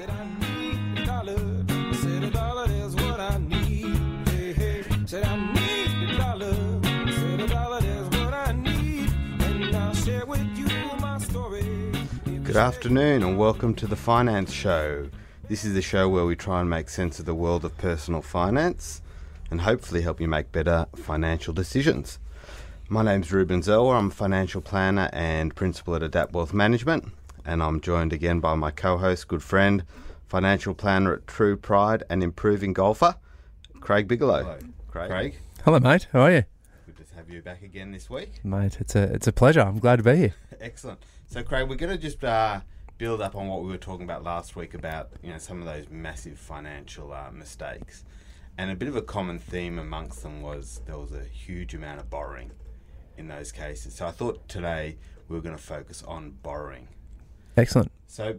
Said I need a dollar. I said a dollar is what I need. Hey, hey. Said I need a dollar. Said a dollar is what I need. And I'll share with you my story. Good afternoon and welcome to the Finance Show. This is the show where we try and make sense of the world of personal finance and hopefully help you make better financial decisions. My name's Ruben Zelwer. I'm a financial planner and principal at Adapt Wealth Management, and I'm joined again by my co-host, good friend, financial planner at True Pride and improving golfer, Craig Bigelow. Hello. Craig. Craig, Hello, mate. How are you, Good to have you back again this week. mate? It's a it's a pleasure. I'm glad to be here. Excellent. So, Craig, we're going to just uh, build up on what we were talking about last week about you know some of those massive financial uh, mistakes, and a bit of a common theme amongst them was there was a huge amount of borrowing in those cases. So, I thought today we were going to focus on borrowing. Excellent. So,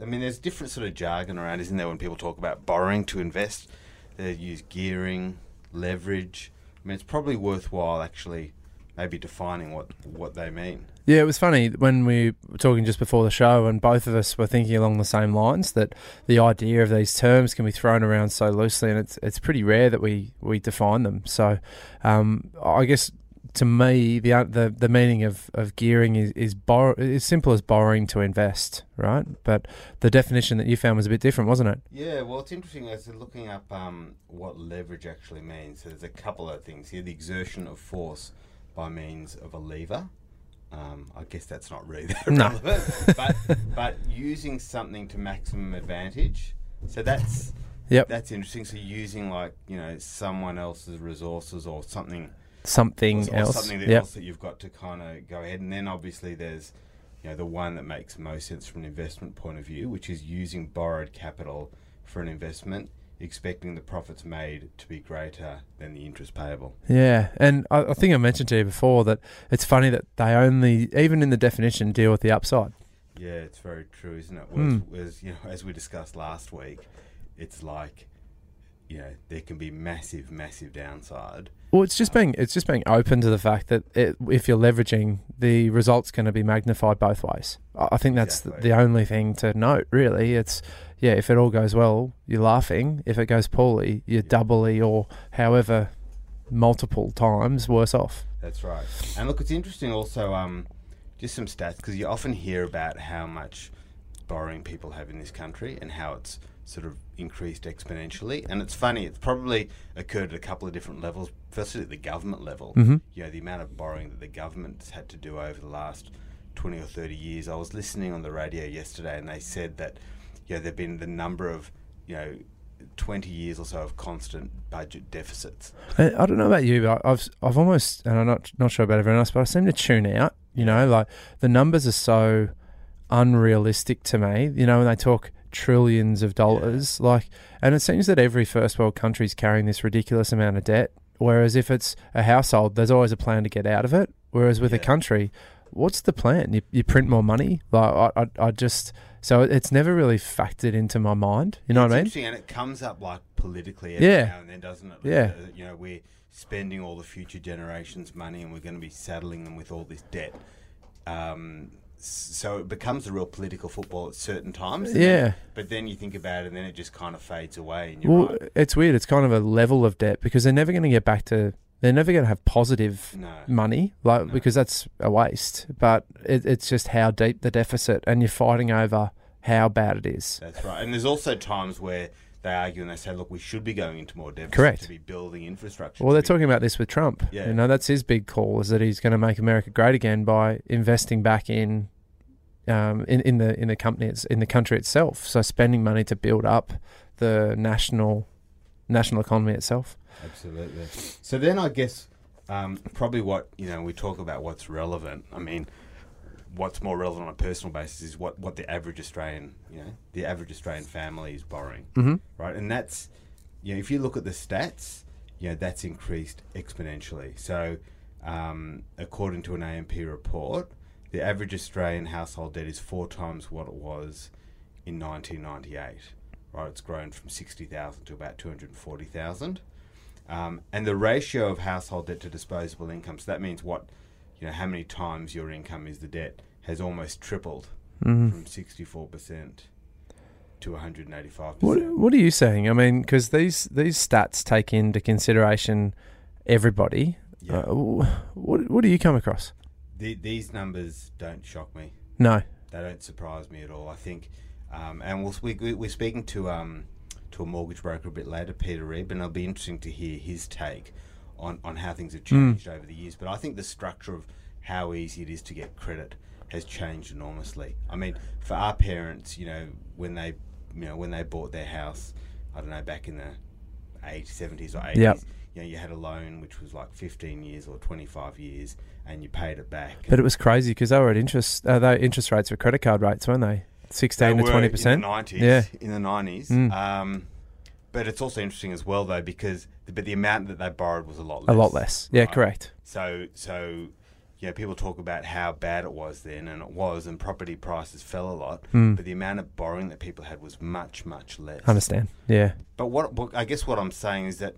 I mean, there's different sort of jargon around, isn't there, when people talk about borrowing to invest? They use gearing, leverage. I mean, it's probably worthwhile actually maybe defining what what they mean. Yeah, it was funny when we were talking just before the show, and both of us were thinking along the same lines that the idea of these terms can be thrown around so loosely, and it's it's pretty rare that we we define them. So, um, I guess to me, the the the meaning of, of gearing is is borrow as simple as borrowing to invest, right? But the definition that you found was a bit different, wasn't it? Yeah, well, it's interesting as looking up um, what leverage actually means. So there's a couple of things here: the exertion of force by means of a lever. Um, I guess that's not really that No. relevant, but but using something to maximum advantage. So that's Yep. that's interesting. So using like you know someone else's resources or something Something or, or else. something that Yep. else that you've got to kind of go ahead. And then obviously there's you know the one that makes most sense from an investment point of view, which is using borrowed capital for an investment, expecting the profits made to be greater than the interest payable. Yeah, and I, I think I mentioned to you before that it's funny that they only, even in the definition, deal with the upside. Yeah, it's very true, isn't it? Hmm. whereas, you know, as we discussed last week, it's like, you know, there can be massive, massive downside. Well, it's just being it's just being open to the fact that it, if you're leveraging, the results going to be magnified both ways. I, think that's the, Exactly. the only thing to note. Really, it's yeah. If it all goes well, you're laughing. If it goes poorly, you're Yeah. doubly or however multiple times worse off. That's right. And look, it's interesting also, um, just some stats, because you often hear about how much borrowing people have in this country and how it's sort of increased exponentially. And it's funny, it's probably occurred at a couple of different levels. Firstly, at the government level, mm-hmm. you know, the amount of borrowing that the government's had to do over the last 20 or 30 years. I was listening on the radio yesterday and they said that, you know, there have been the number of, you know, 20 years or so of constant budget deficits. I I don't know about you, but I've I've almost, and I'm not not sure about everyone else, but I seem to tune out. You know, like the numbers are so unrealistic to me. You know, when they talk trillions of dollars, like, and it seems that every first world country is carrying this ridiculous amount of debt. Whereas if it's a household, there's always a plan to get out of it. Whereas with a country, what's the plan? You, you print more money. Like I, I, I just so it's never really factored into my mind. You know it's what I mean? interesting, and it comes up like politically every Yeah. now and then, doesn't it? Yeah. You know, we're spending all the future generations' money, and we're going to be saddling them with all this debt. Um, so it becomes a real political football at certain times. and then- Yeah. but then you think about it, and then it just kind of fades away. And you're Well, right. it's weird. It's kind of a level of debt because they're never going to get back to. They're never going to have positive No. money, like No. because that's a waste. But it, it's just how deep the deficit, and you're fighting over how bad it is. That's right. And there's also times where they argue and they say, "Look, we should be going into more deficit Correct. to be building infrastructure." Well, they're be- talking about this with Trump. Yeah. You know, that's his big call is that he's going to make America great again by investing back in, um, in, in the in the companies in the country itself. So spending money to build up the national national economy itself. Absolutely. So then I guess um, probably what, you know, we talk about what's relevant. I mean, what's more relevant on a personal basis is what, what the average Australian, you know, the average Australian family is borrowing, Mm-hmm. right? And that's, you know, if you look at the stats, you know, that's increased exponentially. So um, according to an AMP report, the average Australian household debt is four times what it was in 1998. Right, it's grown from 60,000 to about 240,000. Um, and the ratio of household debt to disposable income, so that means what, you know, how many times your income is the debt, has almost tripled Mm. from 64% to 185%. What are you saying? I mean, because these these stats take into consideration everybody. Yeah. Uh, what What do you come across? The, these numbers don't shock me. No. They don't surprise me at all. I think, um, and we'll, we, we- we're speaking to um, to a mortgage broker a bit later, Peter Reeb, and it'll be interesting to hear his take on, on how things have changed over the years. But I think the structure of how easy it is to get credit has changed enormously. I mean, for our parents, you know, when they you know when they bought their house, I don't know, back in the 80s, 70s or 80s, Yep. you know, you had a loan which was like 15 years or 25 years, and you paid it back. But it was crazy because they were at interest. Uh, they interest rates were credit card rates, weren't they? Sixteen They to twenty percent. in the nineties. Yeah. in the nineties. Mm. Um, but it's also interesting as well, though, because the, but the amount that they borrowed was a lot less. A lot less. Yeah, right? correct. So, so you know, people talk about how bad it was then, and it was, and property prices fell a lot. Mm. But the amount of borrowing that people had was much, much less. Understand? Yeah. But what, what I guess what I'm saying is that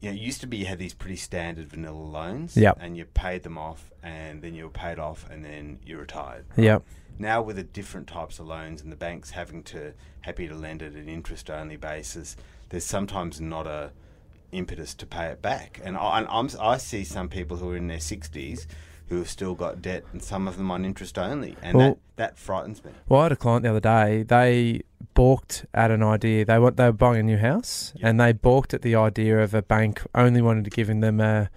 you know, it used to be you had these pretty standard vanilla loans, Yep. and you paid them off, and then you were paid off, and then you retired. Yep. Now with the different types of loans and the banks having to happy to lend it at an interest only basis, there's sometimes not a impetus to pay it back. And I, and I'm, I see some people who are in their 60s who have still got debt and some of them on interest only, and Well- that, that frightens me. Well, I had a client the other day. They balked at an idea. They want they were buying a new house, Yeah. and they balked at the idea of a bank only wanted to give them a,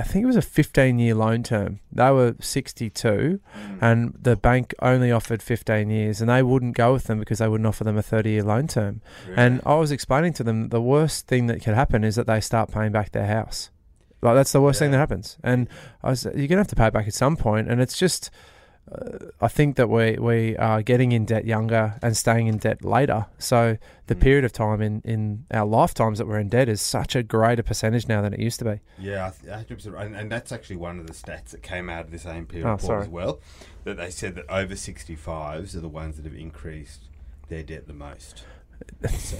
I think it was a 15 year loan term. They were 62, hmm. and the bank only offered 15 years, and they wouldn't go with them because they wouldn't offer them a 30 year loan term. And I was explaining to them the worst thing that could happen is that they start paying back their house. Like that's the worst thing that happens. And I was, you're gonna have to pay it back at some point, and it's just. Uh, I think that we we are getting in debt younger and staying in debt later. So the Mm. period of time in, in our lifetimes that we're in debt is such a greater percentage now than it used to be. Yeah, 100%. And, and that's actually one of the stats that came out of this AMP Oh, report sorry. as well. That they said that over 65s are the ones that have increased their debt the most. so,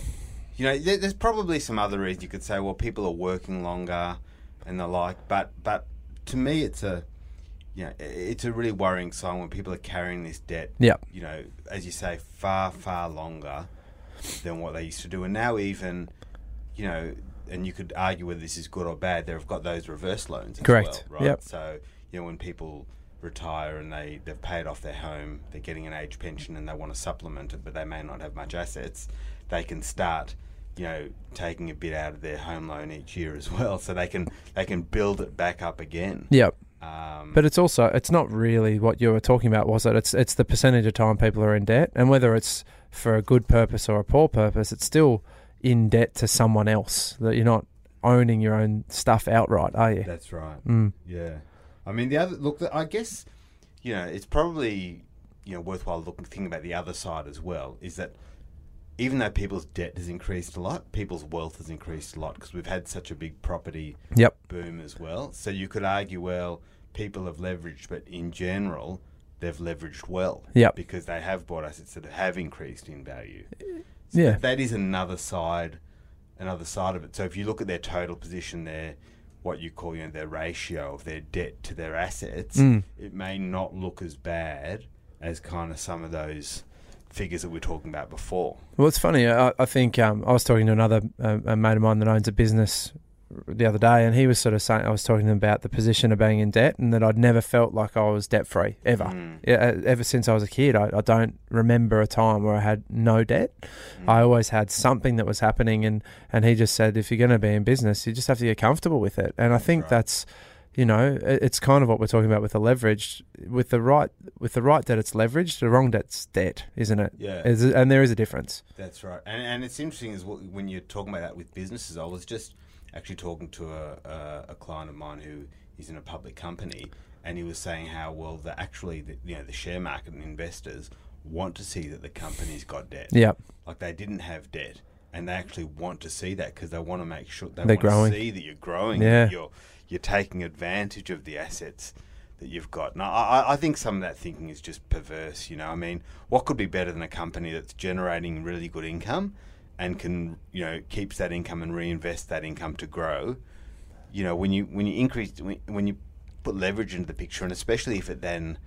you know, there, there's probably some other reasons you could say, well, people are working longer and the like. But but to me, it's a you know, it's a really worrying sign when people are carrying this debt. Yep. You know, as you say, far far longer than what they used to do, and now even you know, and you could argue whether this is good or bad. They've got those reverse loans, as Correct. Well, right? Yep. So you know, when people retire and they they've paid off their home, they're getting an age pension, and they want to supplement it, but they may not have much assets. They can start, you know, taking a bit out of their home loan each year as well, so they can they can build it back up again. Yep. Um, But it's also it's not really what you were talking about, was it? It's it's the percentage of time people are in debt, and whether it's for a good purpose or a poor purpose, it's still in debt to someone else. That you're not owning your own stuff outright, are you? that's right. Mm. Yeah, I mean the other look. I guess you know it's probably you know worthwhile looking thinking about the other side as well. Is that even though people's debt has increased a lot, people's wealth has increased a lot because we've had such a big property Yep. boom as well. So you could argue, well, people have leveraged, but in general, they've leveraged well. Yep. Because they have bought assets that have increased in value. So Yeah. that- is another side, another side of it. So if you look at their total position, their what you call you know their ratio of their debt to their assets, Mm. it may not look as bad as kind of some of those figures that we are talking about before. Well, it's funny. I, I think um, I was talking to another uh, a mate of mine that owns a business the other day, and he was sort of saying I was talking to him about the position of being in debt, and that I'd never felt like I was debt free ever. Mm. Yeah, ever since I was a kid, I, I don't remember a time where I had no debt. Mm. I always had something that was happening, and and he just said, if you're going to be in business, you just have to get comfortable with it. And I think right. that's, you know, it's kind of what we're talking about with the leverage. With the right with the right debt, it's leveraged. The wrong debt's debt, isn't it? Yeah. Is it- and there is a difference. That's right, and and it's interesting is what, when you're talking about that with businesses. I was just actually talking to a, a, a client of mine who is in a public company, and he was saying how well the actually the, you know the share market and investors want to see that the company's got debt. Yeah. like they didn't have debt, and they actually want to see that because they want to make sure they They're want growing. to see that you're growing. Yeah. you're you're taking advantage of the assets that you've got. Now, I, I think some of that thinking is just perverse. You know, I mean, what could be better than a company that's generating really good income and can you know keeps that income and reinvest that income to grow? You know, when you when you increase when, when you put leverage into the picture, and especially if it then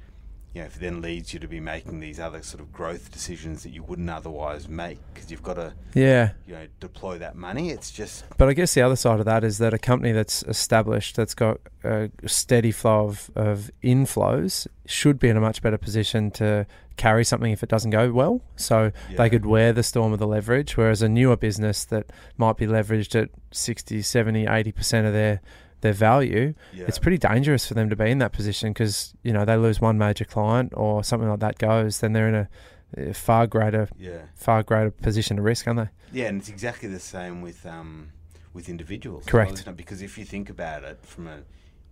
you know, if it then leads you to be making these other sort of growth decisions that you wouldn't otherwise make because you've got to, Yeah. you know, deploy that money. It's just, But I guess the other side of that is that a company that's established, that's got a steady flow of, of inflows, should be in a much better position to carry something if it doesn't go well. So yeah, they could wear the storm of the leverage, whereas a newer business that might be leveraged at 60, 70, 80% of their, their value, yeah, it's pretty dangerous for them to be in that position because, you know, they lose one major client or something like that goes, then they're in a, a far greater yeah. far greater position of risk, aren't they? Yeah, and it's exactly the same with um, with individuals. Correct. well. Because if you think about it from a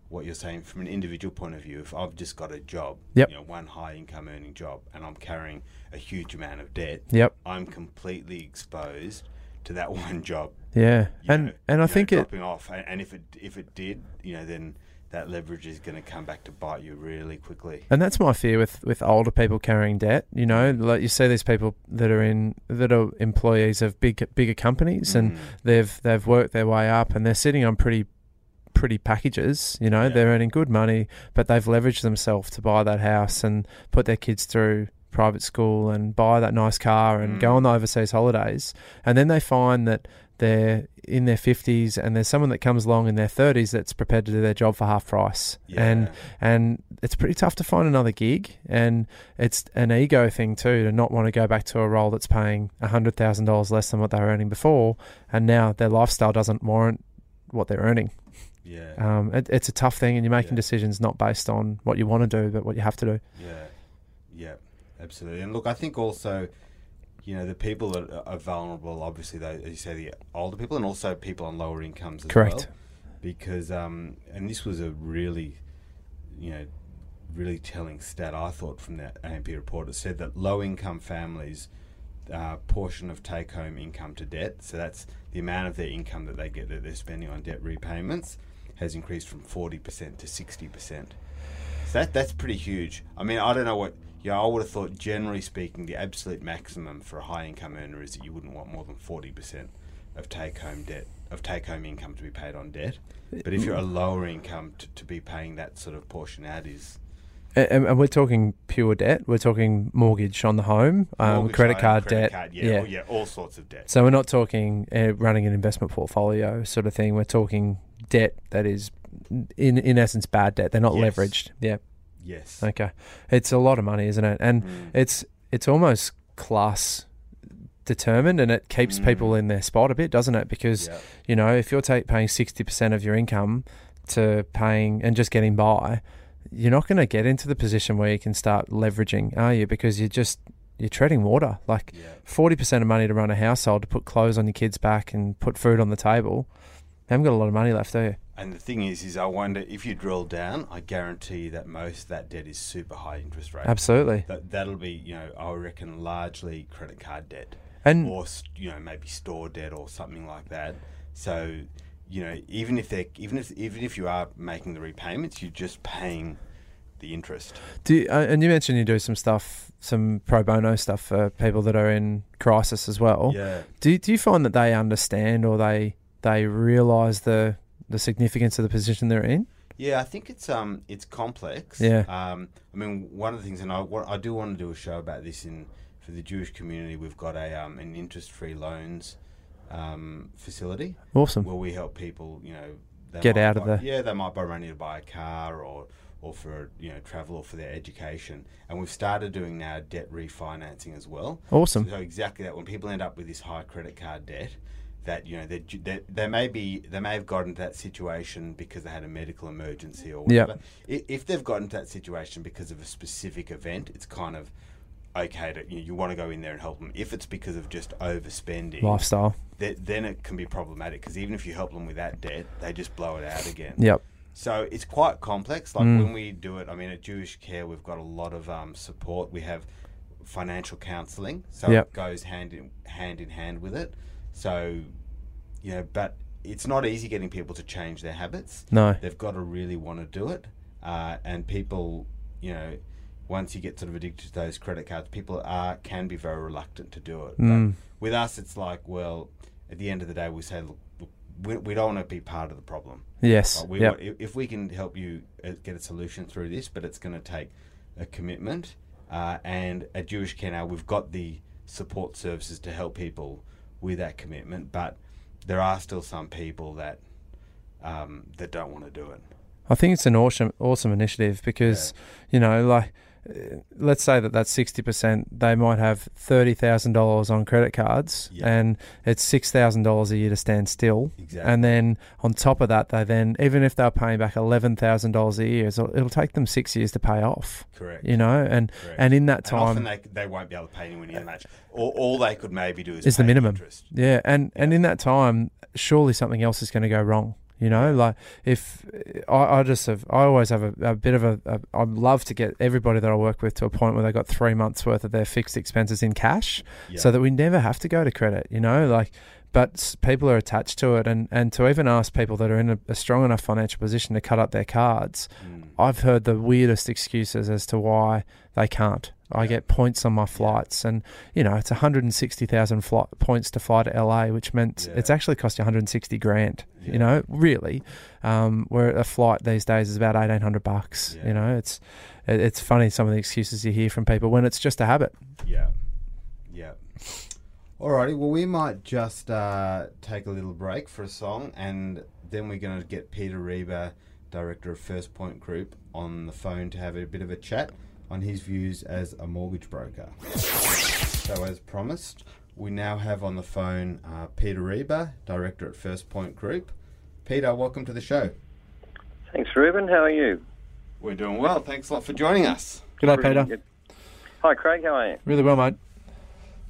what you're saying from an individual point of view, if I've just got a job, Yep. you know, one high income earning job, and I'm carrying a huge amount of debt, Yep. I'm completely exposed to that one job. Yeah. you And know, and I you know, think it dropping off, and, if it if it did, you know, then that leverage is going to come back to bite you really quickly. And that's my fear with, with older people carrying debt. You know, like you see these people that are in that are employees of big bigger companies, and Mm. they've they've worked their way up, and they're sitting on pretty pretty packages. You know, Yeah. they're earning good money, but they've leveraged themselves to buy that house and put their kids through private school and buy that nice car and go Mm. on the overseas holidays, and then they find that they're in their 50s and there's someone that comes along in their 30s that's prepared to do their job for half price yeah. and and it's pretty tough to find another gig and it's an ego thing too to not want to go back to a role that's paying $100,000 less than what they were earning before and now their lifestyle doesn't warrant what they're earning yeah, um, it, it's a tough thing and you're making Yeah. decisions not based on what you want to do but what you have to do Yeah, yeah, absolutely. And look, I think also, you know, the people that are- vulnerable, obviously, they, as you say, the older people, and also people on lower incomes as Correct. well. Because, um, and this was a really, you know, really telling stat I thought from that AMP report. It said that low income families. Uh, portion of take home income to debt, so that's the amount of their income that they get that they're spending on debt repayments, has increased from 40% to 60%. So that that's pretty huge. I mean, I don't know what. Yeah, I would have thought, generally speaking, the absolute maximum for a high income earner is that you wouldn't want more than forty percent of take home debt of take home income to be paid on debt. But if you're a lower income, to, to be paying that sort of portion out is and, and we're talking pure debt we're talking mortgage on the home um, credit loan, card credit debt card, yeah, yeah. all- yeah, all sorts of debt. So we're not talking uh, running an investment portfolio sort of thing. We're talking debt that is, in in essence, bad debt. They're not Yes. leveraged. Yeah. Yes. Okay. It's a lot of money, isn't it? And Mm. it's it's almost class determined, and it keeps people Mm. in their spot a bit, doesn't it? Because Yeah. you know, if you're paying sixty percent of your income to paying and just getting by, you're not going to get into the position where you can start leveraging, are you? Because you're just you're treading water. Like Yeah. forty percent of money to run a household to put clothes on your kids' back and put food on the table. You haven't got a lot of money left, do you? And the thing is, is I wonder if you drill down, I guarantee that most of that debt is super high interest rate. Absolutely. That that'll be, you know, I reckon largely credit card debt. And or you know maybe store debt or something like that. So you know even if they even if even if you are making the repayments, you're just paying the interest. do you, uh, and you mentioned you do some stuff, some pro bono stuff for people that are in crisis as well. Yeah, Do do you find that they understand or they they realise the the significance of the position they're in? yeah. I think it's um it's complex. Yeah. Um, I mean one of the things, and I what I do want to do a show about this in for the Jewish community. We've got a um an interest free loans um facility. Awesome. where we help people, you know, Get out of the- yeah, they might buy money to buy a car or or for you know travel or for their education, and we've started doing now debt refinancing as well. Awesome. So exactly that when people end up with this high credit card debt, that you know they they, they may be they may have gotten to that situation because they had a medical emergency or whatever. I If they've gotten to that situation because of a specific event, it's kind of okay to you, know, you want to go in there and help them. If it's because of just overspending, Lifestyle. th- then it can be problematic because even if you help them with that debt, they just blow it out again. Yep. So it's quite complex. Like Mm. when we do it, I mean, at Jewish Care, we've got a lot of um, support. We have financial counselling, so Yep. it goes hand in hand in hand with it. So, you know, but it's not easy getting people to change their habits. No. They've got to really want to do it, uh, and people, you know. Once you get sort of addicted to those credit cards, people are can be very reluctant to do it. Mm. But with us, it's like, well, at the end of the day, we say, look, we, we don't want to be part of the problem. Yes. Like, we yep. if, we can help you uh, get a solution through this, but it's going to take a commitment. Uh, and at Jewish Care now, we've got the support services to help people with that commitment, but there are still some people that um, that don't want to do it. I think it's an awesome, awesome initiative because, you know, like, Uh, let's say that that's 60%, they might have $30,000 on credit cards Yeah. and it's $6,000 a year to stand still. Exactly. And then on top of that, they then, even if they're paying back $11,000 a year, it'll, it'll take them six years to pay off, Correct. you know, and, Correct. and in that And often time, they, they won't be able to pay anywhere uh, near that much. All, all they could maybe do is, Is the minimum. Interest. Yeah, and and in that time, surely something else is going to go wrong. You know, like if I, I just have, I always have a, a bit of a, a. I'd love to get everybody that I work with to a point where they got three months worth of their fixed expenses in cash, Yeah. so that we never have to go to credit. You know, like, but people are attached to it, and and to even ask people that are in a, a strong enough financial position to cut up their cards, Mm. I've heard the weirdest excuses as to why they can't. I Yeah. get points on my flights, and you know it's 160,000 flight points to fly to LA, which meant Yeah. it's actually cost you 160 grand. Yeah. You know, really, um, where a flight these days is about 1,800 bucks. You know, it's it, it's funny some of the excuses you hear from people when it's just a habit. Yeah. Alrighty, well, we might just uh, take a little break for a song, and then we're going to get Peter Reba, director of First Point Group, on the phone to have a bit of a chat on his views as a mortgage broker. So, as promised, we now have on the phone uh, Peter Reba, director at First Point Group. Peter, welcome to the show. Thanks, Ruben. How are you? We're doing well. Thanks a lot for joining us. Good Pretty good. Hi, Craig. How are you? Really well, mate.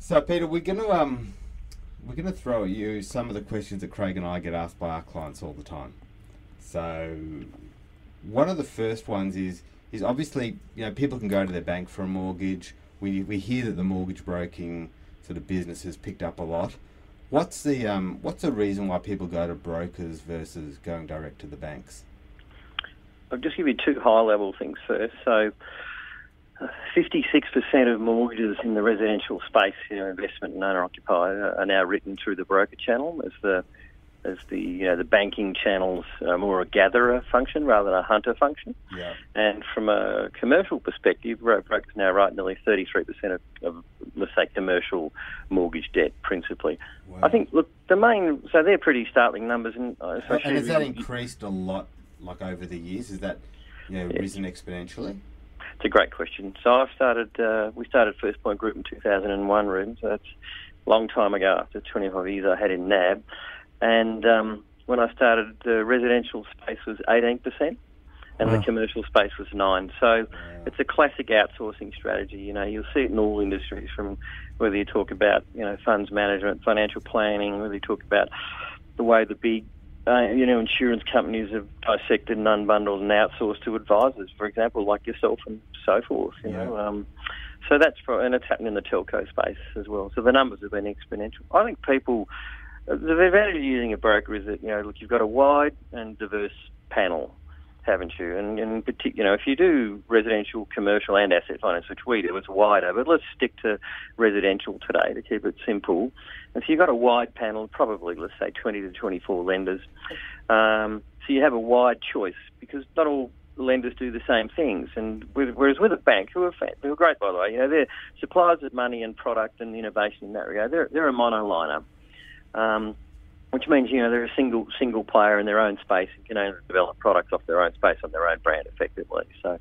So, Peter, we're going to um, we're going to throw at you some of the questions that Craig and I get asked by our clients all the time. So, one of the first ones is is obviously you know people can go to their bank for a mortgage. We we hear that the mortgage broking sort of business has picked up a lot. What's the um, what's the reason why people go to brokers versus going direct to the banks? I'll just give you two high-level things first. So, 56% of mortgages in the residential space, you know, investment and owner-occupied, are are now written through the broker channel as the as the you know the banking channels are more a gatherer function rather than a hunter function. Yeah. And from a commercial perspective, bro- brokers now write nearly 33% of, of, let's say, commercial mortgage debt, principally. Wow. I think, look, the main, so they're pretty startling numbers. And, uh, so and has that increased a lot, like over the years? Has that you know Yeah. risen exponentially? It's a great question. So I started, uh, we started First Point Group in 2001, Ruben, so that's a long time ago after 25 years I had in NAB. And um, when I started, the residential space was 18% and Wow. the commercial space was 9 So it's a classic outsourcing strategy. You know, you'll see it in all industries from whether you talk about, you know, funds management, financial planning, whether you talk about the way the big uh, you know, insurance companies have dissected and unbundled and outsourced to advisors, for example, like yourself and so forth. You know, um, so that's for, and it's happening in the telco space as well. So the numbers have been exponential. I think people, the advantage of using a broker is that you know, look, you've got a wide and diverse panel, haven't you? And in particular, you know, if you do residential, commercial, and asset finance, which we do, it's wider. But let's stick to residential today to keep it simple. And so you've got a wide panel, probably let's say 20 to 24 lenders. Um, so you have a wide choice because not all lenders do the same things. And with, whereas with a bank, who are, who are great by the way, you know, they're suppliers of money and product and innovation in that regard. They're, they're a monoliner. Um, which means you know they're a single single player in their own space and can only develop products off their own space on their own brand effectively. So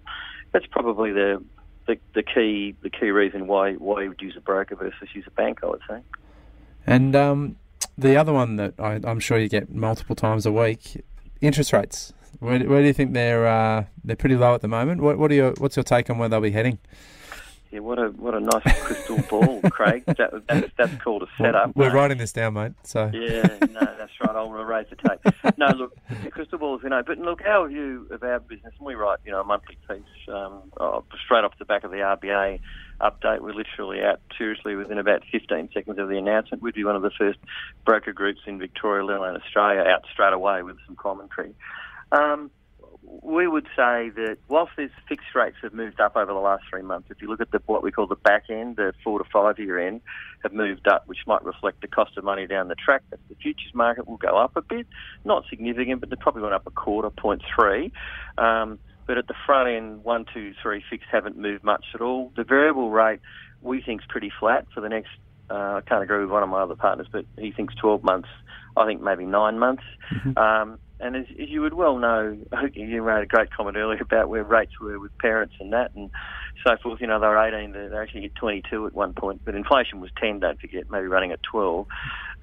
that's probably the the, the key the key reason why why you would use a broker versus use a bank. I would say. And um, the other one that I, I'm sure you get multiple times a week, interest rates. Where, where do you think they're uh, they're pretty low at the moment? What what are your what's your take on where they'll be heading? Yeah, what a what a nice crystal ball, Craig. That, that's that's called a setup. We're mate. writing this down, mate. So Yeah, no, that's right. I'll raise the tape. No, look, the crystal balls, you know, but look, our view of our business, and we write, you know, a monthly piece um, uh, straight off the back of the RBA update. We're literally out seriously within about 15 seconds of the announcement. We'd be one of the first broker groups in Victoria, let alone Australia, out straight away with some commentary. Um, we would say that whilst these fixed rates have moved up over the last three months, if you look at the, what we call the back end, the four to five year end, have moved up, which might reflect the cost of money down the track. That the futures market will go up a bit, not significant, but they probably went up a quarter, point three. Um, but at the front end, one, two, three fixed haven't moved much at all. The variable rate we think is pretty flat for the next. Uh, I can't agree with one of my other partners, but he thinks 12 months. I think maybe nine months. Um, and as, as you would well know, you made a great comment earlier about where rates were with parents and that and so forth. You know, they were 18, they actually hit 22 at one point, but inflation was 10, don't forget, maybe running at 12.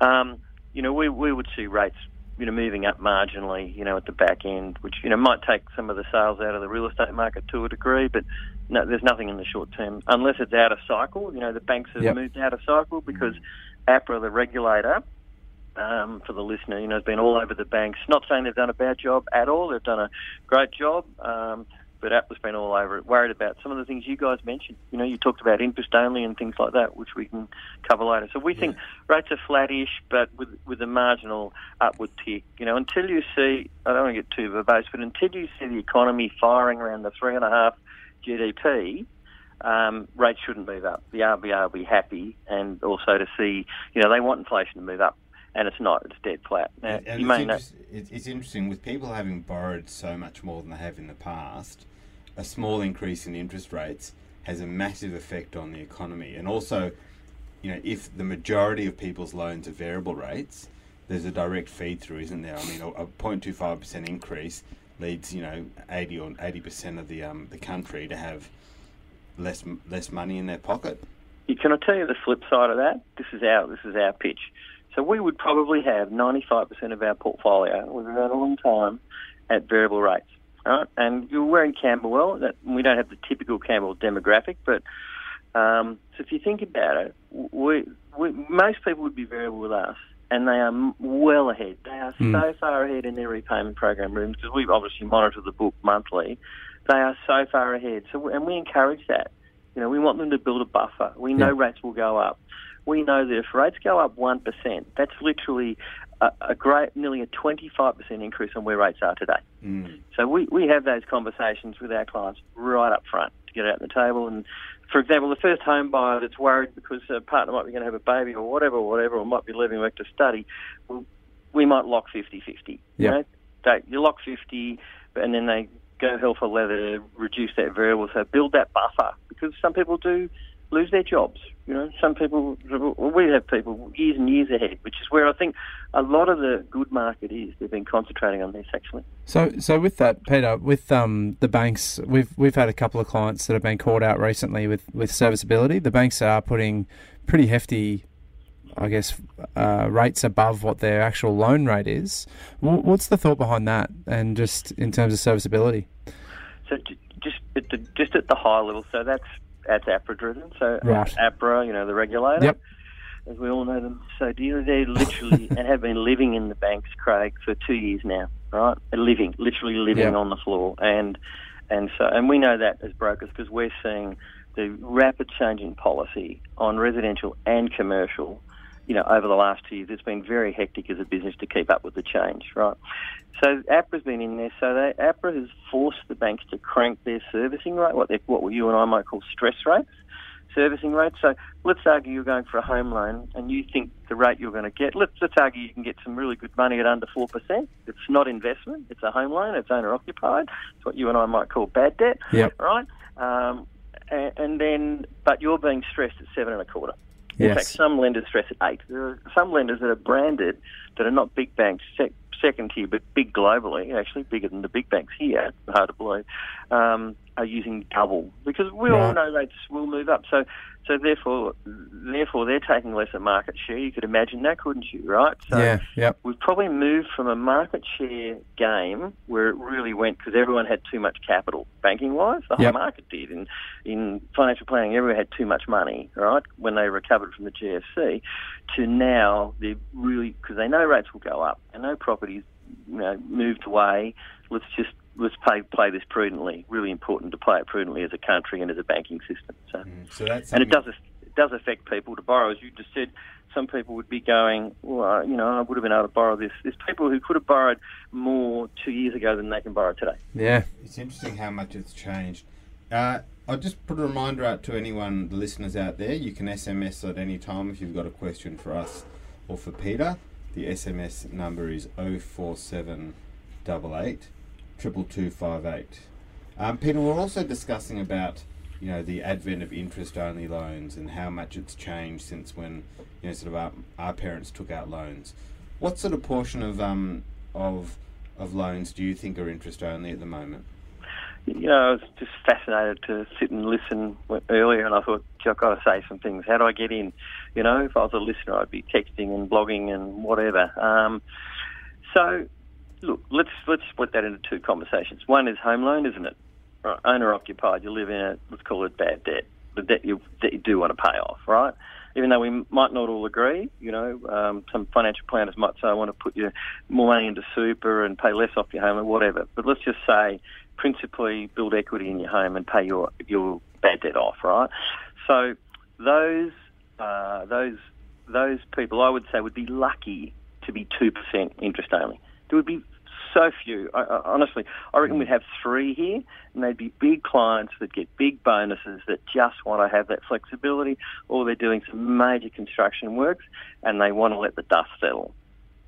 Um, you know, we, we would see rates, you know, moving up marginally, you know, at the back end, which, you know, might take some of the sales out of the real estate market to a degree, but no, there's nothing in the short term, unless it's out of cycle. You know, the banks have Yep. moved out of cycle because APRA, the regulator, um, for the listener, you know, has been all over the banks. Not saying they've done a bad job at all. They've done a great job. Um, but APRA's been all over it, worried about some of the things you guys mentioned. You know, you talked about interest only and things like that, which we can cover later. So we think rates are flattish, but with with a marginal upward tick. You know, until you see, I don't want to get too verbose, but until you see the economy firing around the three and a half GDP, um, rates shouldn't move up. The RBA will be happy, and also to see, you know, they want inflation to move up, and it's not. It's dead flat. Now, And you it's, may know. it's, interesting with people having borrowed so much more than they have in the past. A small increase in interest rates has a massive effect on the economy, and also, you know, if the majority of people's loans are variable rates, there's a direct feed through, isn't there? I mean, a, a 0.25 percent increase leads, you know, 80 or 80 percent of the um, the country to have less less money in their pocket. Can I tell you the flip side of that? This is our this is our pitch. So we would probably have 95% of our portfolio, we've had a long time, at variable rates. Right? And we're in Camberwell. That we don't have the typical Camberwell demographic, but um, so if you think about it, we, we most people would be variable with us, and they are well ahead. They are so far ahead in their repayment program rooms because we obviously monitor the book monthly. They are so far ahead. So and we encourage that. You know, we want them to build a buffer. We know Yeah. rates will go up. We know that if rates go up one percent, that's literally a, a great, nearly a twenty-five percent increase on where rates are today. Mm. So we, we have those conversations with our clients right up front to get it out on the table. And for example, the first home buyer that's worried because a partner might be going to have a baby or whatever, whatever, or might be leaving work to study, we might lock 50-50. You Yeah. know, they, you lock 50 and then they go hell for leather to reduce that variable. So build that buffer because some people do lose their jobs. You know, some people, we have people years and years ahead, which is where I think a lot of the good market is. They've been concentrating on this actually. So, so with that, Peter, with um, the banks, we've we've had a couple of clients that have been called out recently with, with serviceability. The banks are putting pretty hefty, I guess, uh, rates above what their actual loan rate is. What's the thought behind that, and just in terms of serviceability? So just at the just at the high level, so that's that's APRA driven. So uh, Right. APRA, you know, the regulator, Yep. as we all know them so dearly, they literally and have been living in the banks, Craig, for two years now, right? Living, literally living Yep. on the floor, and and so and we know that as brokers because we're seeing the rapid change in policy on residential and commercial. You know, over the last two years, it's been very hectic as a business to keep up with the change, right? So APRA's been in there. So they, APRA has forced the banks to crank their servicing rate, what they, what you and I might call stress rates, servicing rates. So let's argue you're going for a home loan and you think the rate you're going to get. Let's let's argue you can get some really good money at under four percent. It's not investment. It's a home loan. It's owner occupied. It's what you and I might call bad debt, Yep. right? Um, and, and then, but you're being stressed at seven and a quarter. In Yes. fact, some lenders stress at eight. There are some lenders that are branded that are not big banks, sec- second tier, but big globally, actually bigger than the big banks here, hard to believe, um, are using double because we all know rates will move up. So, so therefore, therefore they're taking lesser market share. You could imagine that, couldn't you? Right? So yeah. Yep. we've probably moved from a market share game where it really went because everyone had too much capital banking wise. The whole market did. In, in financial planning, everyone had too much money, right, when they recovered from the GFC, to now they're really, because they know rates will go up. They know properties, you know, moved away. Let's just. Let's play play this prudently. Really important to play it prudently as a country and as a banking system. So, So that's and it does it does affect people to borrow. As you just said, some people would be going, well, you know, I would have been able to borrow this. There's people who could have borrowed more two years ago than they can borrow today. Yeah. It's interesting how much it's changed. Uh, I'll just put a reminder out to anyone, the listeners out there. You can SMS at any time if you've got a question for us or for Peter. The SMS number is 04788 22258. Um, Peter, we're also discussing about you know the advent of interest-only loans and how much it's changed since when you know sort of our, our parents took out loans. What sort of portion of um, of of loans do you think are interest-only at the moment? You know, I was just fascinated to sit and listen earlier, and I thought, I've got to say some things. How do I get in? You know, if I was a listener, I'd be texting and blogging and whatever. Um, so, look, let's let's split that into two conversations. One is home loan, isn't it? Right, owner occupied. You live in it. let's call it bad debt, the debt you, that you do want to pay off, right? Even though we might not all agree, you know, um, some financial planners might say I want to put you more money into super and pay less off your home or whatever. But let's just say, principally, build equity in your home and pay your your bad debt off, right? So those uh, those those people, I would say, would be lucky to be two percent interest only. There would be so few. I, I, honestly, I reckon we'd have three here, and they'd be big clients that get big bonuses that just want to have that flexibility, or they're doing some major construction works and they want to let the dust settle.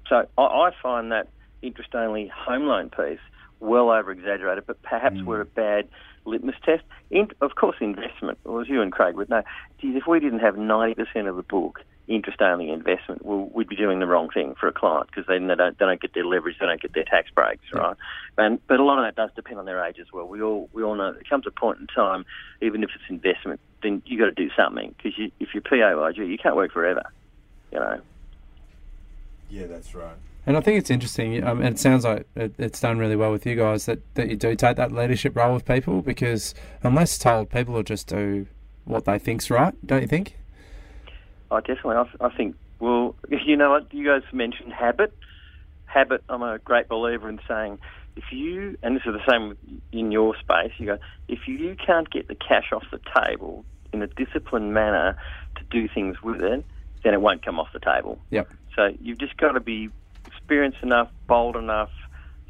So I, I find that interest only home loan piece well over exaggerated, but perhaps mm. we're a bad litmus test. In, of course, investment, well, as you and Craig would know, geez, if we didn't have 90% of the book interest only investment, well, we'd be doing the wrong thing for a client because then they don't, they don't get their leverage, they don't get their tax breaks, right? And, but a lot of that does depend on their age as well. We all we all know it comes a point in time, even if it's investment, then you got to do something because you, if you're PAYG, you can't work forever, you know. Yeah, that's right. And I think it's interesting, um, and it sounds like it, it's done really well with you guys that, that you do take that leadership role with people because unless told, people will just do what they think's right, don't you think? Oh, definitely. I, I think, well, you know what? You guys mentioned habit. Habit, I'm a great believer in saying if you, and this is the same in your space, you go, if you can't get the cash off the table in a disciplined manner to do things with it, then it won't come off the table. Yep. So you've just got to be experienced enough, bold enough,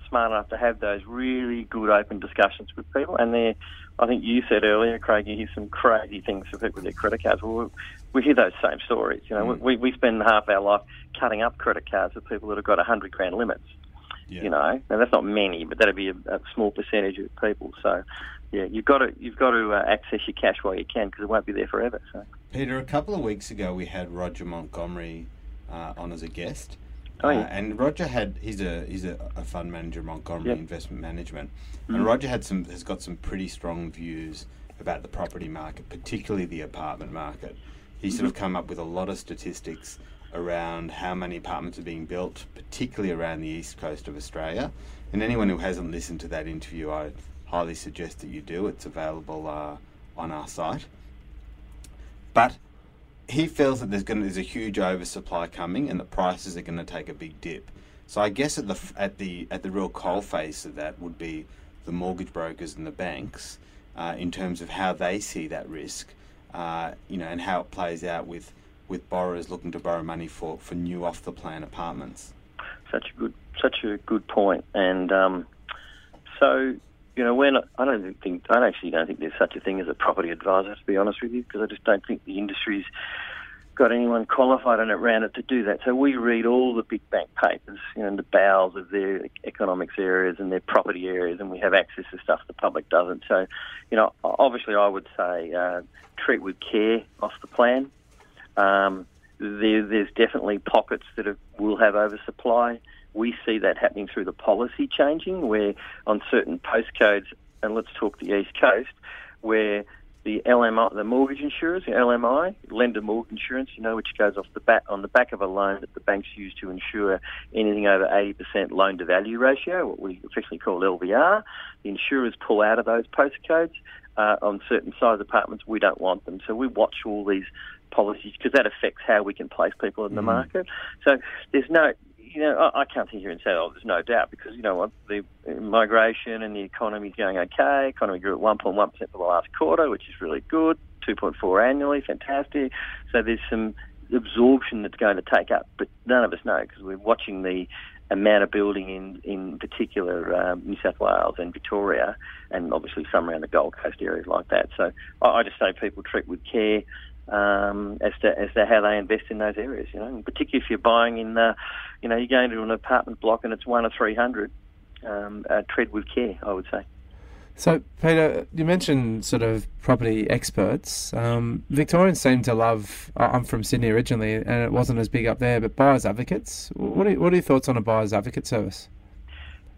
smart enough to have those really good open discussions with people. And there, I think you said earlier, Craig, you hear some crazy things for people with their credit cards. Well, we hear those same stories. You know, mm. we, we spend half our life cutting up credit cards with people that have got 100 grand limits. Yeah. You know, now that's not many, but that'd be a, a small percentage of people. So, yeah, you've got to you've got to uh, access your cash while you can because it won't be there forever. So, Peter, a couple of weeks ago we had Roger Montgomery uh, on as a guest. Oh, yeah. Uh, and Roger had he's a he's a, a fund manager, Montgomery yep. Investment Management, mm-hmm. and Roger had some has got some pretty strong views about the property market, particularly the apartment market. He's sort of come up with a lot of statistics around how many apartments are being built, particularly around the east coast of Australia. And anyone who hasn't listened to that interview, I highly suggest that you do. It's available uh, on our site. But he feels that there's going to, there's a huge oversupply coming, and the prices are going to take a big dip. So I guess at the at the at the real coal face of that would be the mortgage brokers and the banks uh, in terms of how they see that risk uh, you know, and how it plays out with, with borrowers looking to borrow money for, for new off the plan apartments. Such a good such a good point. and um, so you know when I don't think I actually don't think there's such a thing as a property advisor to be honest with you because I just don't think the industry's got anyone qualified and around it to do that. So we read all the big bank papers, you know, in the bowels of their economics areas and their property areas, and we have access to stuff the public doesn't. So, you know, obviously I would say uh, treat with care off the plan. Um, there, there's definitely pockets that have, will have oversupply. We see that happening through the policy changing, where on certain postcodes, and let's talk the East Coast, where the LMI, the mortgage insurers, the LMI, lender mortgage insurance, you know, which goes off the back on the back of a loan that the banks use to insure anything over 80% loan to value ratio, what we officially call LVR. The insurers pull out of those postcodes uh, on certain size apartments. We don't want them, so we watch all these policies because that affects how we can place people in the mm. market. So there's no you know, I, I can't sit here and say, oh, there's no doubt, because you know what, the migration and the economy is going okay. Economy grew at 1.1% for the last quarter, which is really good. 2.4 annually, fantastic. So there's some absorption that's going to take up, but none of us know because we're watching the amount of building in, in particular um, New South Wales and Victoria, and obviously some around the Gold Coast areas like that. So I, I just say people treat with care um, as to as to how they invest in those areas. You know, and particularly if you're buying in, uh, you know, you're going to an apartment block and it's one or three hundred. Um, uh, tread with care, I would say. So, Peter, you mentioned sort of property experts. Um, Victorians seem to love. I- I'm from Sydney originally, and it wasn't as big up there. But buyers advocates. What are, what are your thoughts on a buyers advocate service?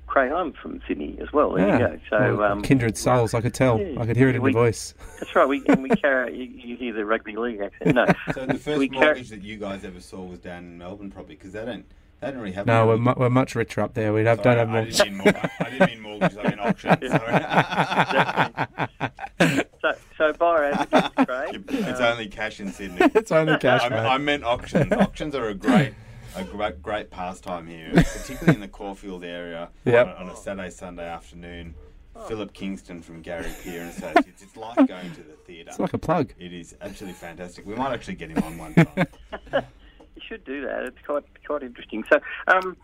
Craig, I'm from Sydney as well. There you go. So Well, um, kindred souls. I could tell. yeah, I could hear it in we- your voice. that's right. We and we carry. You, you hear the rugby league accent? No. So the first We car- mortgage that you guys ever saw was down in Melbourne, probably because they don't they don't really have. No, we're, mu- we're much richer up there. We have, Sorry, don't have I more. didn't mean mor- I didn't mean mortgages. I mean auctions. Sorry. So, so buyer advocates, Craig. it's uh, only cash in Sydney. it's only cash, I. I meant auctions. Auctions are a great, a great, great pastime here, particularly in the Caulfield area. Yep. On, a, on a Saturday, Sunday afternoon. Philip Kingston from Gary Peer and Associates. It's like going to the theatre. it's like a plug. It is absolutely fantastic. We might actually get him on one time. Should do that. It's quite quite interesting. So, um,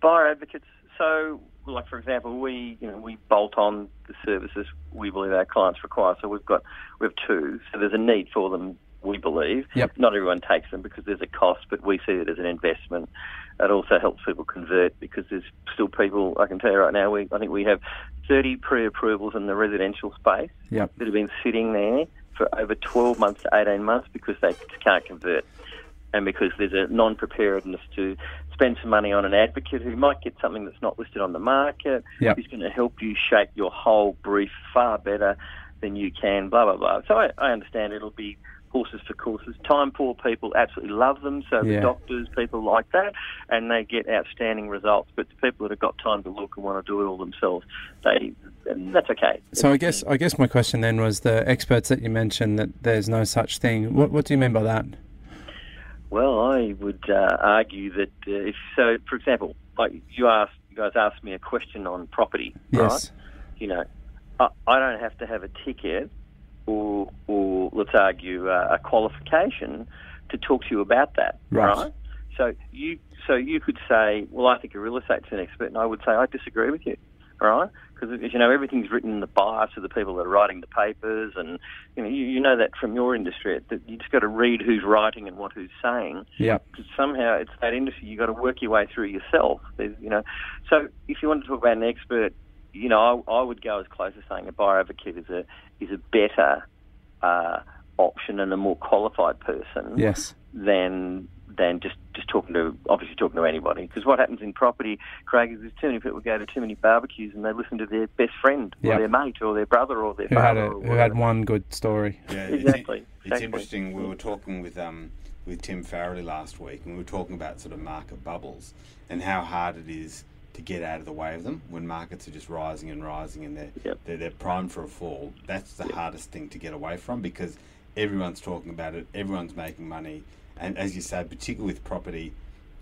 buyer advocates. So, like for example, we you know we bolt on the services we believe our clients require. So we've got we have two. So there's a need for them. We believe. Yep. Not everyone takes them because there's a cost, but we see it as an investment. It also helps people convert because there's still people. I can tell you right now. We I think we have 30 pre-approvals in the residential space Yep. that have been sitting there for over 12 months to 18 months because they can't convert and because there's a non-preparedness to spend some money on an advocate who might get something that's not listed on the market, Yep. who's going to help you shape your whole brief far better than you can, blah, blah, blah. So I, I understand it'll be horses for courses. Time poor people absolutely love them, so Yeah. the doctors, people like that, and they get outstanding results. But the people that have got time to look and want to do it all themselves, they and that's okay. So I guess I guess my question then was the experts that you mentioned that there's no such thing. What what do you mean by that? Well, I would uh, argue that uh, if so, for example, like you asked, you guys asked me a question on property, right? You know, I, I don't have to have a ticket or, or let's argue, uh, a qualification to talk to you about that, Right. right? So you, so you could say, well, I think a real estate's an expert, and I would say I disagree with you, right? Because you know, everything's written in the bias of the people that are writing the papers, and you know, you, you know that from your industry, that you just got to read who's writing and what who's saying because somehow it's that industry you got to work your way through yourself. There's, you know, so if you want to talk about an expert, you know, I, I would go as close as saying a buyer advocate is a is a better uh, option and a more qualified person Yes. than than just, just talking to obviously talking to anybody. Because what happens in property, Craig, is there's too many people go to too many barbecues and they listen to their best friend Yep. or their mate or their brother or their Who had father. a or who had one good story? Yeah, Exactly, It's, it's exactly. interesting. We were talking with um with Tim Farrelly last week, and we were talking about sort of market bubbles and how hard it is to get out of the way of them when markets are just rising and rising and they're Yep. they're, they're primed for a fall. That's the hardest thing to get away from because everyone's talking about it, everyone's making money, and as you say, particularly with property,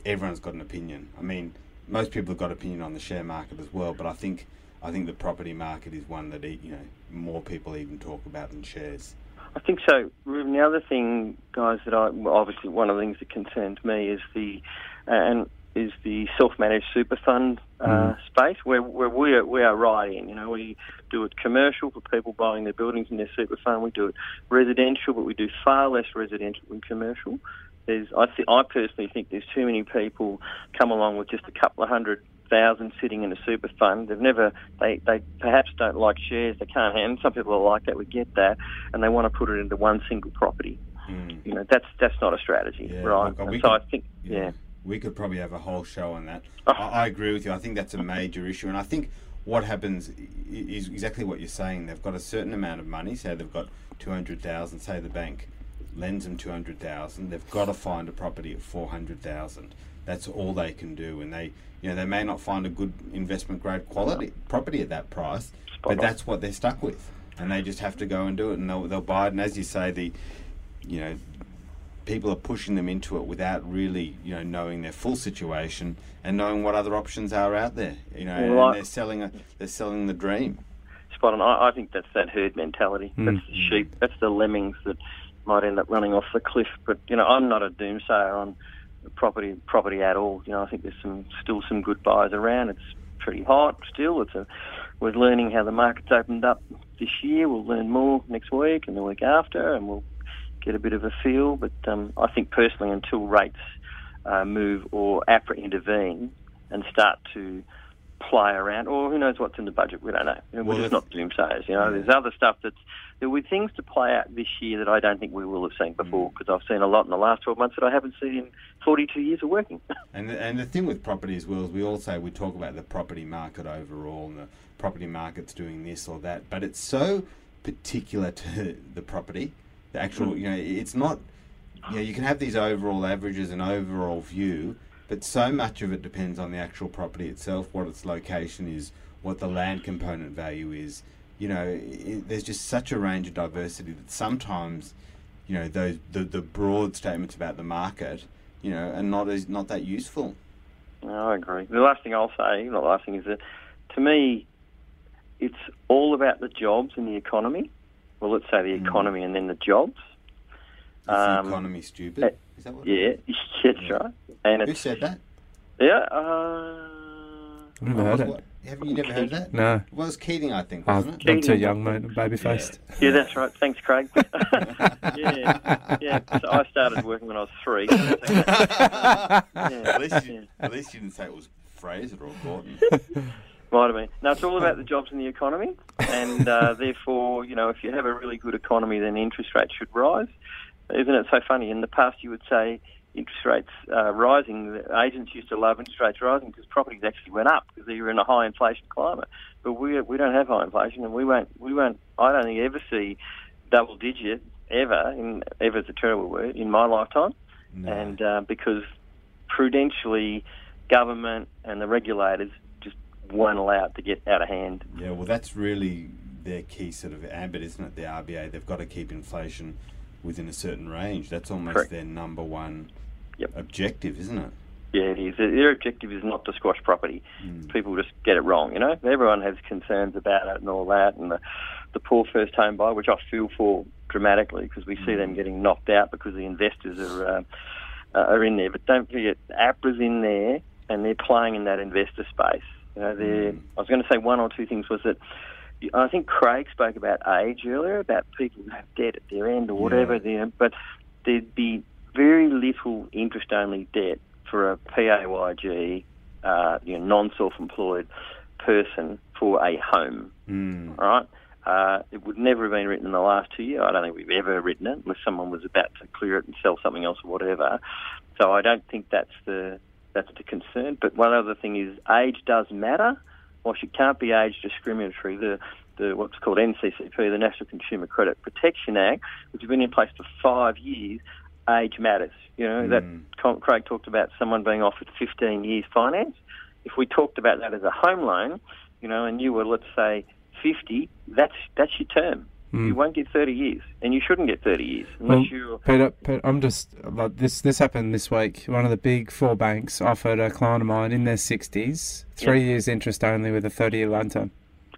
everyone's got an opinion. I mean, most people have got opinion on the share market as well, but I think I think the property market is one that you know more people even talk about than shares. I think so. Ruben, the other thing, guys, that I obviously one of the things that concerns me is the and is the self-managed super fund uh, space where where we are, we are right in. You know, we do it commercial for people buying their buildings in their super fund. We do it residential, but we do far less residential than commercial. There's, I, th- I personally think there's too many people come along with just a couple of hundred thousand sitting in a super fund. They've never, they, they perhaps don't like shares. They can't handle. Some people are like that. We get that, and they want to put it into one single property. Mm. You know, that's that's not a strategy, Yeah, right? look, so could- I think, yeah. We could probably have a whole show on that. Oh. I, I agree with you. I think that's a major issue, and I think what happens is exactly what you're saying. They've got a certain amount of money. Say they've got two hundred thousand. Say the bank lends them two hundred thousand. They've got to find a property at four hundred thousand. That's all they can do, and they, you know, they may not find a good investment grade quality property at that price, Spot but on. that's what they're stuck with, and they just have to go and do it, and they'll, they'll buy it. And as you say, the, you know, people are pushing them into it without really, you know, knowing their full situation and knowing what other options are out there. You know, and they're selling a, they're selling the dream. spot on. I, I think that's that herd mentality. Mm. That's the sheep. That's the lemmings that might end up running off the cliff. But you know, I'm not a doomsayer on property property at all. You know, I think there's some still some good buys around. It's pretty hot still. It's a we're learning how the market's opened up this year. We'll learn more next week and the week after, and we'll get a bit of a feel. But um, I think personally, until rates uh, move or APRA intervene and start to play around, or who knows what's in the budget? We don't know. We're Well, just not doomsayers. You know, Yeah. there's other stuff that's there were things to play out this year that I don't think we will have seen before Mm. because I've seen a lot in the last 12 months that I haven't seen in 42 years of working. And the, and the thing with property as well is we all say we talk about the property market overall and the property market's doing this or that, but it's so particular to the property. The actual, you know, it's not. You know, you can have these overall averages and overall view, but so much of it depends on the actual property itself, what its location is, what the land component value is. You know, it, there's just such a range of diversity that sometimes, you know, those the, the broad statements about the market, you know, are not as not that useful. No, I agree. The last thing I'll say, the last thing, is that to me, it's all about the jobs and the economy. Well, let's say the Mm. economy and then the jobs. Is the Um, economy stupid? uh, Is that what? Yeah, that's Yeah. right. And Who said that? yeah. Uh, I've never heard it. What- Haven't you never heard that? No, Well, it was Keating, I think, I'm, wasn't it? I'm too young, mate. Baby faced. yeah, that's right. Thanks, Craig. yeah, yeah. So I started working when I was three. at, least you, yeah. at least you didn't say it was Fraser or Gorton. Might have been. No, it's all about the jobs and the economy, and uh, therefore, you know, if you have a really good economy, then interest rates should rise. Isn't it so funny? In the past, you would say interest rates uh, rising. The agents used to love interest rates rising because properties actually went up because they were in a high inflation climate. But we we don't have high inflation, and we won't we won't. I don't think ever see double digit ever. In ever is a terrible word in my lifetime No. and uh, because prudentially, government and the regulators allowed to get out of hand. yeah, well, that's really their key sort of ambit, isn't it? The RBA, they've got to keep inflation within a certain range. That's almost Correct. their number one Yep. objective, isn't it? Yeah, it is. Their objective is not to squash property. Mm. People just get it wrong, you know. Everyone has concerns about it and all that, and the, the poor first home buyer, which I feel for dramatically because we see them getting knocked out because the investors are uh, are in there. But don't forget, APRA's in there, and they're playing in that investor space. You know, they're, Mm. I was going to say one or two things was that I think Craig spoke about age earlier, about people who have debt at their end or whatever. Yeah. There, but there'd be very little interest-only debt for a PAYG, uh, you know, non-self-employed person for a home. Mm. All right. Uh, it would never have been written in the last two years. I don't think we've ever written it unless someone was about to clear it and sell something else or whatever. So I don't think that's the that's the concern. But one other thing is age does matter. Whilst it can't be age discriminatory, the the what's called NCCP, the National Consumer Credit Protection Act, which has been in place for five years, age matters. You know that Mm. Con- Craig talked about someone being offered 15 years finance. If we talked about that as a home loan, you know, and you were let's say 50, that's that's your term. Mm. You won't get 30 years, and you shouldn't get 30 years unless Well, you're. Peter, Peter, I'm just like this. This happened this week. One of the big four banks offered a client of mine in their 60s, three years interest only with a 30-year loan term.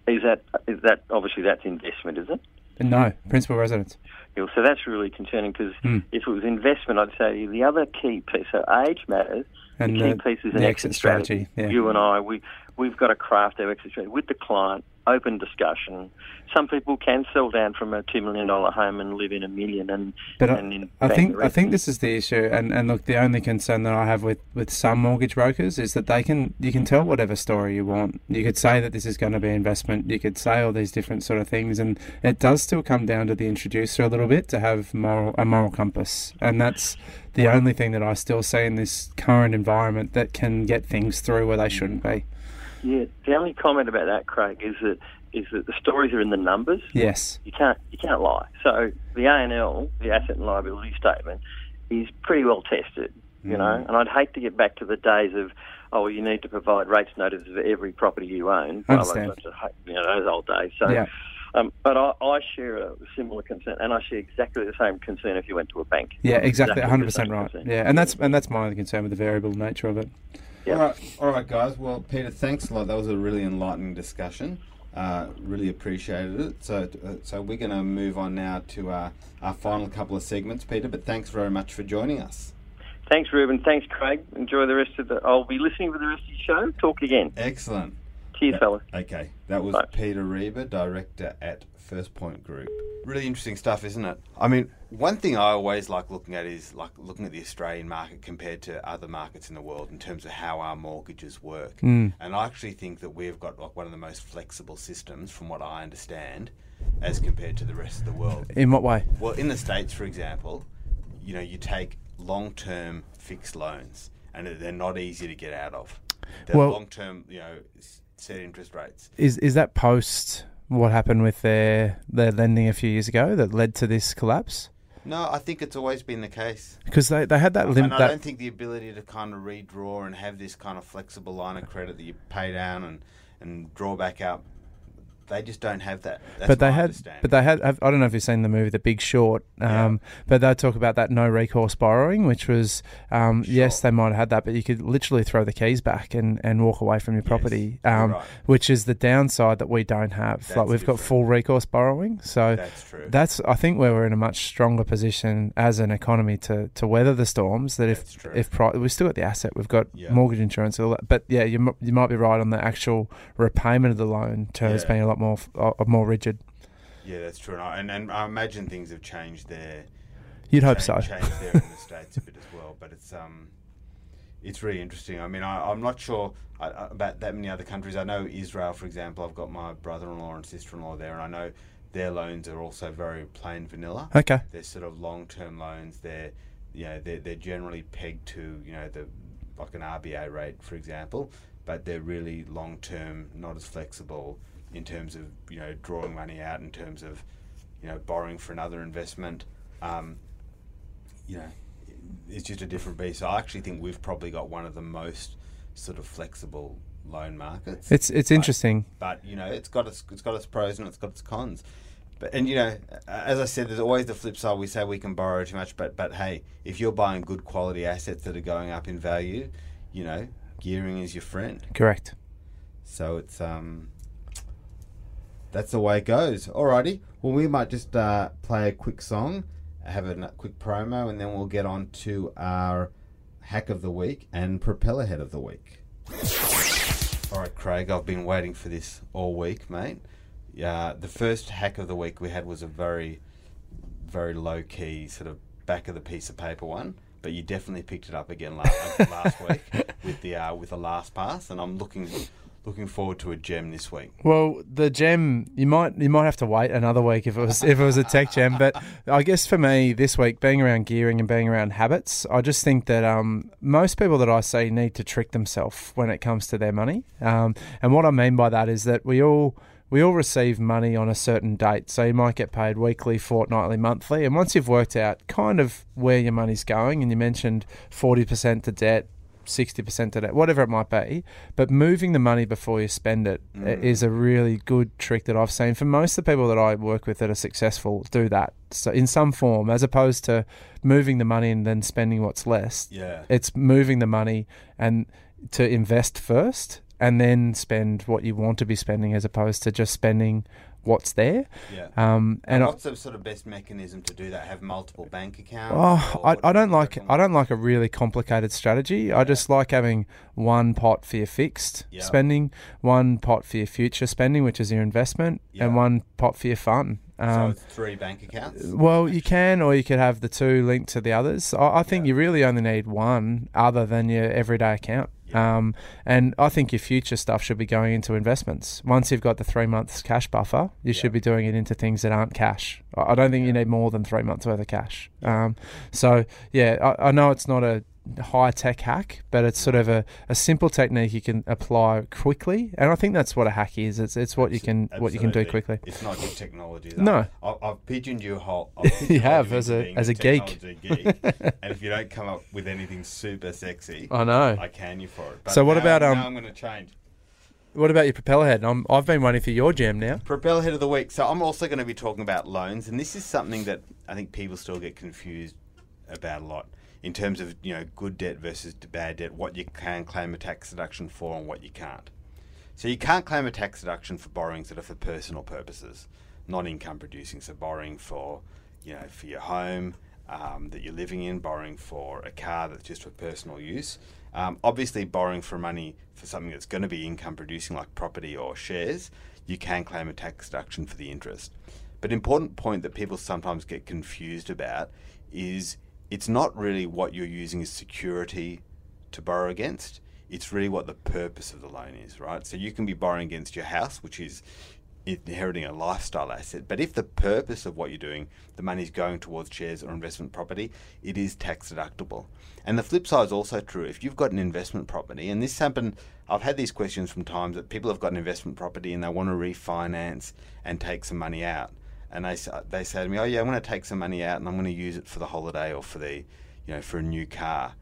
Is that is that obviously that's investment, is it? No, principal residence. Yeah, so that's really concerning because Hmm. if it was investment, I'd say the other key piece. So age matters. And the key the, piece is an exit strategy. Yeah. You and I, we we've got to craft our exit strategy with the client. Open discussion. Some people can sell down from a two million dollar home and live in a million, and But I- and then I think I think this is the issue, and, and look, the only concern that I have with, with some mortgage brokers is that they can you can tell whatever story you want. You could say that this is going to be investment. You could say all these different sort of things, and it does still come down to the introducer a little bit to have moral a moral compass, and that's the only thing that I still see in this current environment that can get things through where they shouldn't be. Yeah, the only comment about that, Craig, is that is that the stories are in the numbers. Yes. You can't you can't lie. So the ANL, the asset and liability statement, is pretty well tested. You know, Mm. and I'd hate to get back to the days of oh, you need to provide rates notices for every property you own. I understand. Well, you know, those old days. So, Yeah. um, but I, I share a similar concern, and I share exactly the same concern if you went to a bank. Yeah, exactly, hundred percent right. concern. Yeah, and that's and that's my only concern with the variable nature of it. Yeah. All right, all right, guys. Well, Peter, thanks a lot. That was a really enlightening discussion. Uh, really appreciated it. So, uh, so we're going to move on now to uh, our final couple of segments, Peter. But thanks very much for joining us. Thanks, Ruben. Thanks, Craig. Enjoy the rest of the. I'll be listening for the rest of the show. Talk again. Excellent. Cheers, fellas. Okay, that was Bye. Peter Reber, director at First Point Group. Really interesting stuff, isn't it? I mean, one thing I always like looking at is like looking at the Australian market compared to other markets in the world in terms of how our mortgages work. Mm. And I actually think that we've got like one of the most flexible systems, from what I understand, as compared to the rest of the world. In what way? Well, in the States, for example, you know, you take long term fixed loans and they're not easy to get out of. They're Well- long term, you know, s- set interest rates. Is is that post what happened with their their lending a few years ago that led to this collapse? No, I think it's always been the case. Because they, they had that lim- and I that don't think the ability to kind of redraw and have this kind of flexible line of credit that you pay down and, and draw back up, they just don't have that. That's but they had, but they had. I don't know if you've seen the movie The Big Short, um, but they talk about that no recourse borrowing, which was um, yes, they might have had that, but you could literally throw the keys back and, and walk away from your property, you're um, right. which is the downside that we don't have. like we've got full recourse borrowing, so That's true. that's I think where we're in a much stronger position as an economy to, to weather the storms. That That's if true. if pri- we've still got the asset, we've got Yeah. mortgage insurance, all that. But yeah, you m- you might be right on the actual repayment of the loan terms Yeah. being a lot more f- uh, more rigid. yeah, that's true. And I, and, and I imagine things have changed there. You'd hope cha- so. Changed there in the states a bit as well, but it's um, it's really interesting. I mean, I, I'm not sure uh, uh, about that many other countries. I know Israel, for example. I've got my brother-in-law and sister-in-law there, and I know their loans are also very plain vanilla. Okay. They're sort of long-term loans. They're you know they're, they're generally pegged to you know the like an RBA rate, for example, but they're really long-term, not as flexible in terms of you know drawing money out, in terms of you know borrowing for another investment. Um, you know, it's just a different beast. So I actually think we've probably got one of the most sort of flexible loan markets. It's it's But- interesting. but you know, it's got its it's got its pros and it's got its cons. But and you know, as I said, there's always the flip side. We say we can borrow too much, but but hey, if you're buying good quality assets that are going up in value, you know, gearing is your friend. Correct. So it's um, that's the way it goes. Alrighty. Well, we might just uh, play a quick song, have a quick promo, and then we'll get on to our hack of the week and propeller head of the week. All right, Craig. I've been waiting for this all week, mate. Yeah, the first hack of the week we had was a very, very low key sort of back of the piece of paper one, but you definitely picked it up again last, last week with the uh, with the LastPass, and I'm looking looking forward to a gem this week. Well, the gem you might you might have to wait another week if it was if it was a tech gem. But I guess for me this week, being around gearing and being around habits, I just think that um, most people that I see need to trick themselves when it comes to their money. Um, and what I mean by that is that we all we all receive money on a certain date. So you might get paid weekly, fortnightly, monthly. And once you've worked out kind of where your money's going, and you mentioned 40% to debt, 60% to debt, whatever it might be, but moving the money before you spend it Mm. is a really good trick that I've seen for most of the people that I work with that are successful do that. So in some form, as opposed to moving the money and then spending what's less. Yeah. It's moving the money and to invest first and then spend what you want to be spending as opposed to just spending what's there. Yeah. Um, and and I, what's the sort of best mechanism to do that? Have multiple bank accounts? Oh, I, I do don't like? I don't like a really complicated strategy. I just like having one pot for your fixed Yeah. spending, one pot for your future spending, which is your investment, Yeah. and one pot for your fun. So Um, it's three bank accounts. well, you can, or you could have the two linked to the others. I, I think Yeah. you really only need one other than your everyday account. Yeah. Um, and I think your future stuff should be going into investments. Once you've got the three months cash buffer, you Yeah. should be doing it into things that aren't cash. I don't think you need more than three months worth of cash. Um, so yeah, I, I know it's not a high tech hack, but it's sort of a, a simple technique you can apply quickly, and I think that's what a hack is. It's it's what you can what you can do quickly. It's not just technology. Though. No. I've, I've pigeoned you whole. You have, as a- as a geek. geek. and if you don't come up with anything super sexy, I know. I can you for it. But So what now- about, um, I'm going to change. What about your propeller head? I'm, I've been waiting for your jam now. Propeller head of the week. So I'm also going to be talking about loans, and this is something that I think people still get confused about a lot in terms of you know good debt versus bad debt. What you can claim a tax deduction for, and what you can't. So you can't claim a tax deduction for borrowings that are for personal purposes, not income producing. So borrowing for you know for your home, um, that you're living in, borrowing for a car that's just for personal use. Um, obviously, borrowing for money for something that's going to be income producing, like property or shares, you can claim a tax deduction for the interest. But important point that people sometimes get confused about is it's not really what you're using as security to borrow against. It's really what the purpose of the loan is, right? So you can be borrowing against your house, which is inheriting a lifestyle asset. But if the purpose of what you're doing, the money is going towards shares or investment property, it is tax deductible. And the flip side is also true. If you've got an investment property, and this happened, I've had these questions from times that people have got an investment property and they want to refinance and take some money out. And they, they say to me, oh yeah, I'm going to take some money out and I'm going to use it for the holiday or for the, you know, for a new car.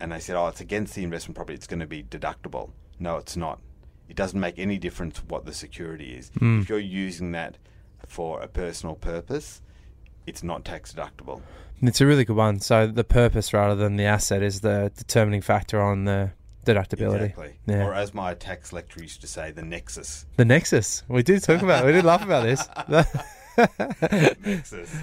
And they said, oh, it's against the investment property. It's going to be deductible. No, it's not it doesn't make any difference what the security is. Mm. If you're using that for a personal purpose, it's not tax deductible. It's a really good one. So the purpose rather than the asset is the determining factor on the deductibility. Exactly. Yeah. Or as my tax lecturer used to say, the nexus. The nexus. We did talk about. We did laugh about this. nexus.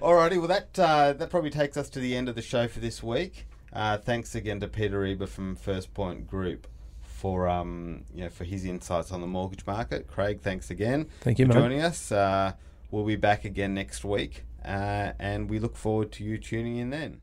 Alrighty, well that uh, that probably takes us to the end of the show for this week. Uh, thanks again to Peter Eber from First Point Group for um, you know, for his insights on the mortgage market. Craig, thanks again. Thank you, for mate. joining us. Uh, we'll be back again next week, uh, and we look forward to you tuning in then.